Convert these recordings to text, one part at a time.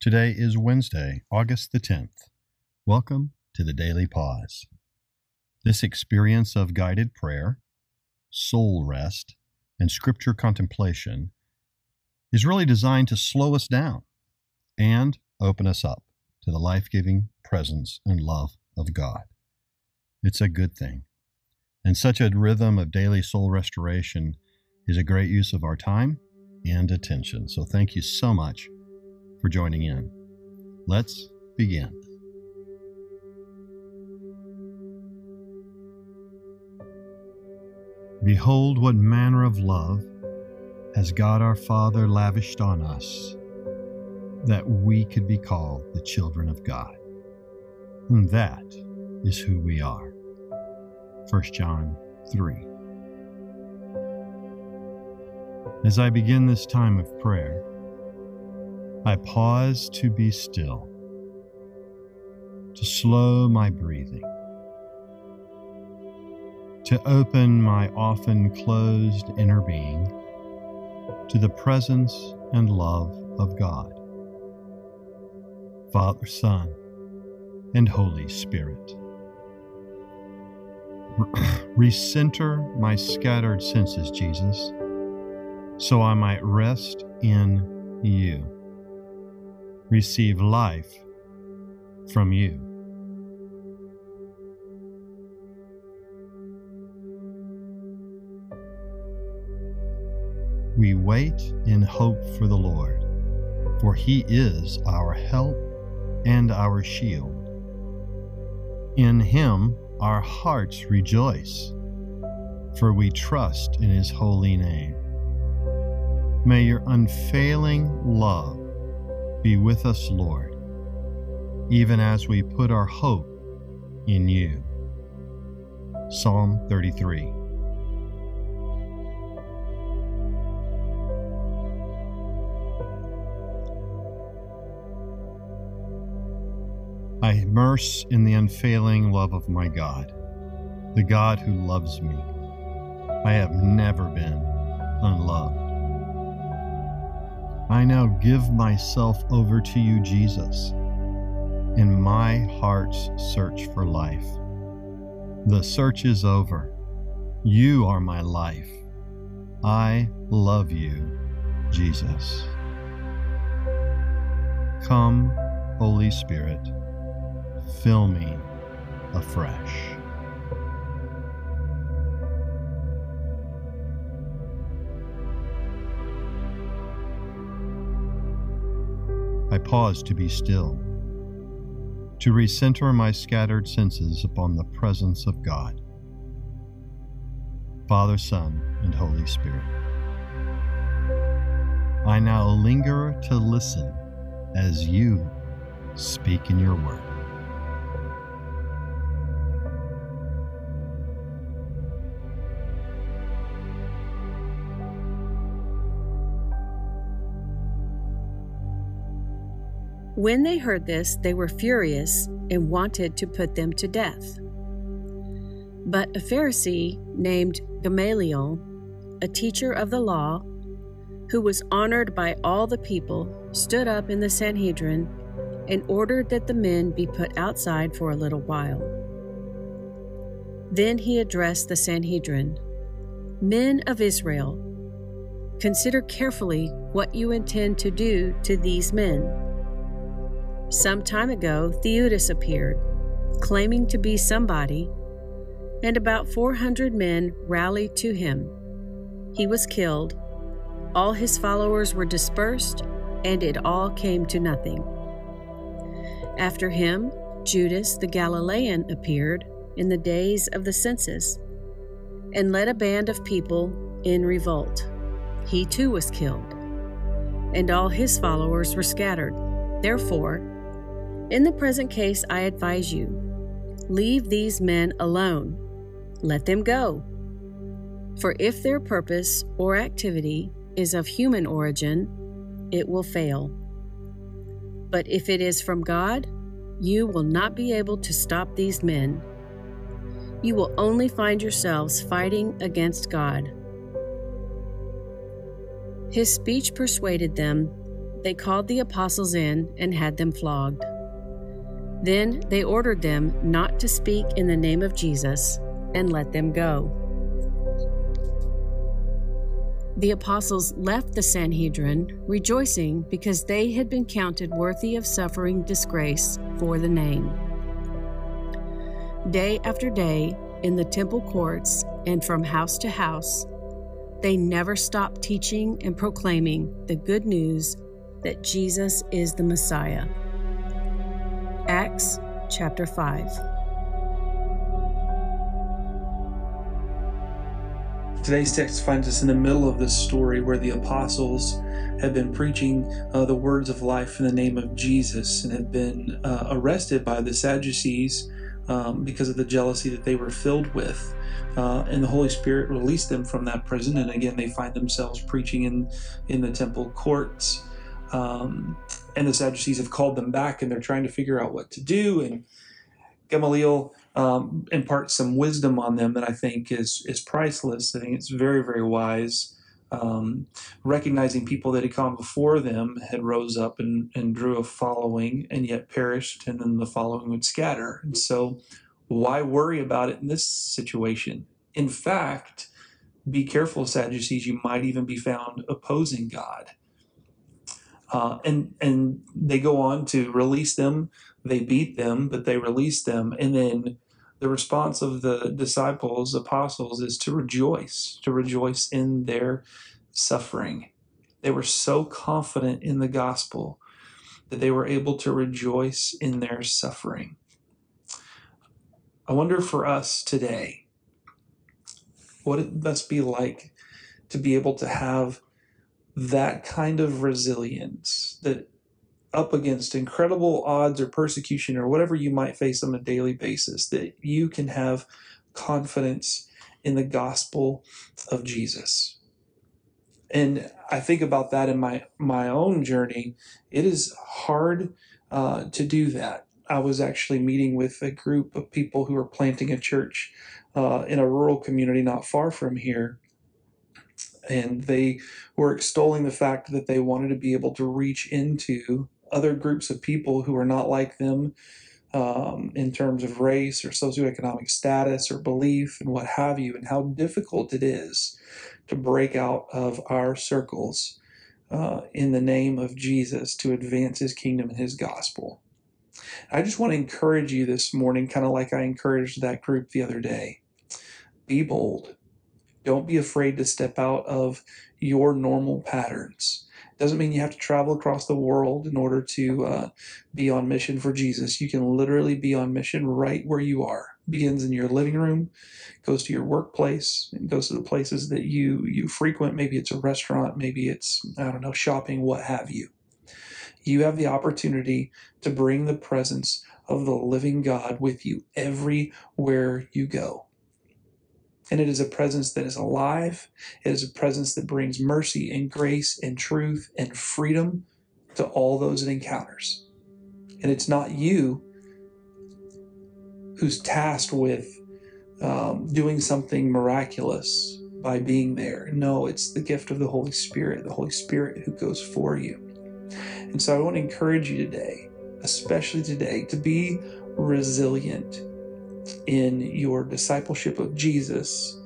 Today is Wednesday, August the 10th. Welcome to the Daily Pause. This experience of guided prayer, soul rest, and scripture contemplation is really designed to slow us down and open us up to the life giving presence and love of God. It's a good thing. And such a rhythm of daily soul restoration is a great use of our time and attention. So thank you so much for joining in. Let's begin. Behold, what manner of love has God our Father lavished on us that we could be called the children of God. And that is who we are. 1 John 3. As I begin this time of prayer, I pause to be still, to slow my breathing, to open my often closed inner being to the presence and love of God, Father, Son, and Holy Spirit. Recenter my scattered senses, Jesus, so I might rest in you receive life from you. We wait in hope for the Lord, for he is our help and our shield. In him our hearts rejoice, for we trust in his holy name. May your unfailing love be with us, Lord, even as we put our hope in you. Psalm 33. I immerse in the unfailing love of my God, the God who loves me. I have never been unloved. I now give myself over to you, Jesus, in my heart's search for life. The search is over. You are my life. I love you, Jesus. Come, Holy Spirit, fill me afresh. I pause to be still, to recenter my scattered senses upon the presence of God, Father, Son, and Holy Spirit. I now linger to listen as you speak in your word. When they heard this, they were furious and wanted to put them to death. But a Pharisee named Gamaliel, a teacher of the law, who was honored by all the people, stood up in the Sanhedrin and ordered that the men be put outside for a little while. Then he addressed the Sanhedrin Men of Israel, consider carefully what you intend to do to these men. Some time ago, Theudas appeared, claiming to be somebody, and about 400 men rallied to him. He was killed, all his followers were dispersed, and it all came to nothing. After him, Judas the Galilean appeared in the days of the census and led a band of people in revolt. He too was killed, and all his followers were scattered. Therefore, in the present case, I advise you leave these men alone, let them go. For if their purpose or activity is of human origin, it will fail. But if it is from God, you will not be able to stop these men. You will only find yourselves fighting against God. His speech persuaded them they called the apostles in and had them flogged. Then they ordered them not to speak in the name of Jesus and let them go. The apostles left the Sanhedrin, rejoicing because they had been counted worthy of suffering disgrace for the name. Day after day, in the temple courts and from house to house, they never stopped teaching and proclaiming the good news that Jesus is the Messiah. Acts chapter 5. Today's text finds us in the middle of this story where the apostles have been preaching uh, the words of life in the name of Jesus and have been uh, arrested by the Sadducees um, because of the jealousy that they were filled with. Uh, and the Holy Spirit released them from that prison, and again they find themselves preaching in in the temple courts. Um, and the Sadducees have called them back, and they're trying to figure out what to do. And Gamaliel um, imparts some wisdom on them that I think is is priceless. I think it's very very wise. Um, recognizing people that had come before them had rose up and, and drew a following and yet perished and then the following would scatter and so why worry about it in this situation in fact be careful sadducees you might even be found opposing god uh, and and they go on to release them they beat them but they release them and then the response of the disciples, apostles, is to rejoice, to rejoice in their suffering. They were so confident in the gospel that they were able to rejoice in their suffering. I wonder for us today what it must be like to be able to have that kind of resilience that up against incredible odds or persecution or whatever you might face on a daily basis, that you can have confidence in the gospel of Jesus. And I think about that in my my own journey. It is hard uh, to do that. I was actually meeting with a group of people who are planting a church uh, in a rural community not far from here, and they were extolling the fact that they wanted to be able to reach into other groups of people who are not like them um, in terms of race or socioeconomic status or belief and what have you, and how difficult it is to break out of our circles uh, in the name of Jesus to advance his kingdom and his gospel. I just want to encourage you this morning, kind of like I encouraged that group the other day. Be bold. Don't be afraid to step out of your normal patterns. Doesn't mean you have to travel across the world in order to uh, be on mission for Jesus. You can literally be on mission right where you are. Begins in your living room, goes to your workplace, and goes to the places that you you frequent. Maybe it's a restaurant, maybe it's I don't know shopping, what have you. You have the opportunity to bring the presence of the living God with you everywhere you go. And it is a presence that is alive. It is a presence that brings mercy and grace and truth and freedom to all those it encounters. And it's not you who's tasked with um, doing something miraculous by being there. No, it's the gift of the Holy Spirit, the Holy Spirit who goes for you. And so I want to encourage you today, especially today, to be resilient in your discipleship of Jesus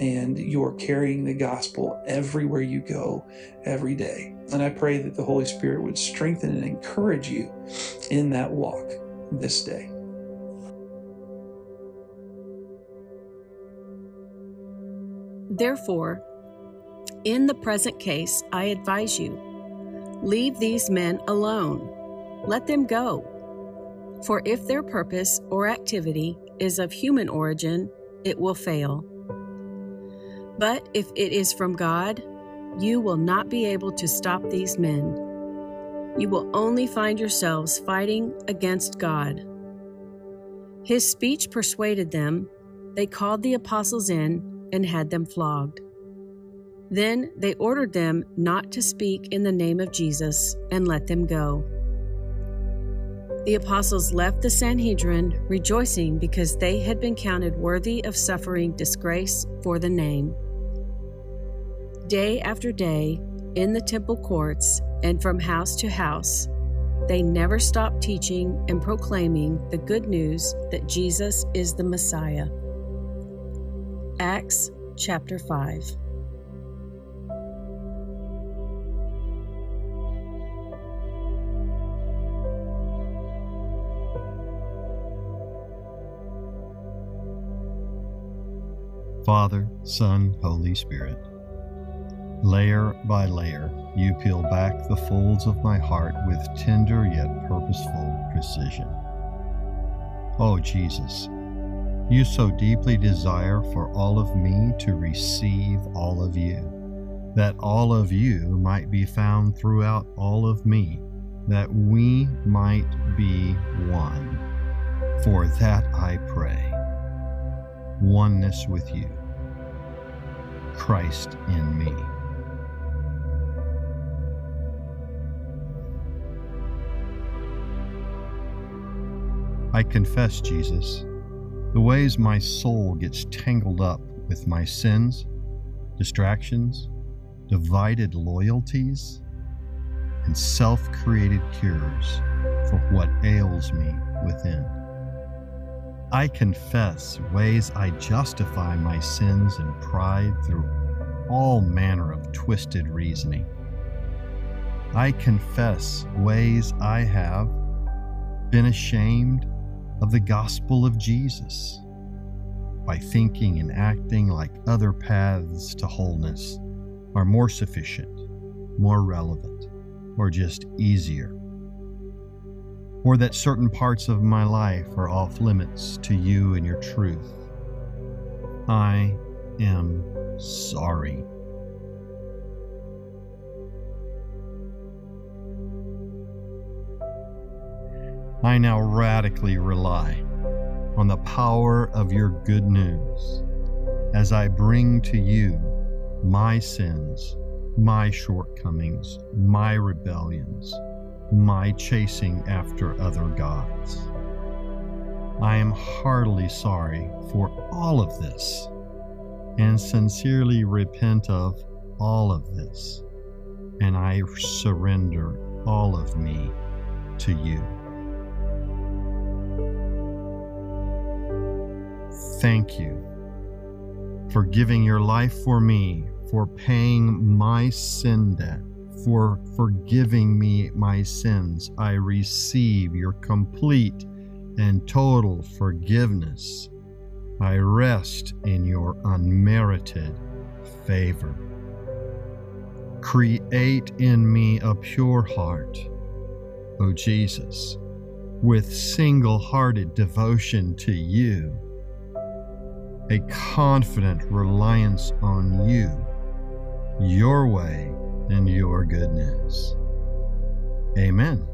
and you're carrying the gospel everywhere you go every day. And I pray that the Holy Spirit would strengthen and encourage you in that walk this day. Therefore, in the present case, I advise you leave these men alone, let them go. For if their purpose or activity is of human origin, it will fail. But if it is from God, you will not be able to stop these men. You will only find yourselves fighting against God. His speech persuaded them. They called the apostles in and had them flogged. Then they ordered them not to speak in the name of Jesus and let them go. The apostles left the Sanhedrin rejoicing because they had been counted worthy of suffering disgrace for the name. Day after day, in the temple courts and from house to house, they never stopped teaching and proclaiming the good news that Jesus is the Messiah. Acts chapter 5. Father, Son, Holy Spirit. Layer by layer, you peel back the folds of my heart with tender yet purposeful precision. Oh, Jesus, you so deeply desire for all of me to receive all of you, that all of you might be found throughout all of me, that we might be one. For that I pray. Oneness with you. Christ in me. I confess, Jesus, the ways my soul gets tangled up with my sins, distractions, divided loyalties, and self created cures for what ails me within. I confess ways I justify my sins and pride through all manner of twisted reasoning. I confess ways I have been ashamed of the gospel of Jesus by thinking and acting like other paths to wholeness are more sufficient, more relevant, or just easier. Or that certain parts of my life are off limits to you and your truth. I am sorry. I now radically rely on the power of your good news as I bring to you my sins, my shortcomings, my rebellions, my chasing after other gods. I am heartily sorry for all of this and sincerely repent of all of this, and I surrender all of me to you. thank you for giving your life for me, for paying my sin debt, for forgiving me my sins. I receive your complete and total forgiveness. I rest in your unmerited favor. Create in me a pure heart, O Jesus, with single hearted devotion to you a confident reliance on you, your way, and your goodness. Amen.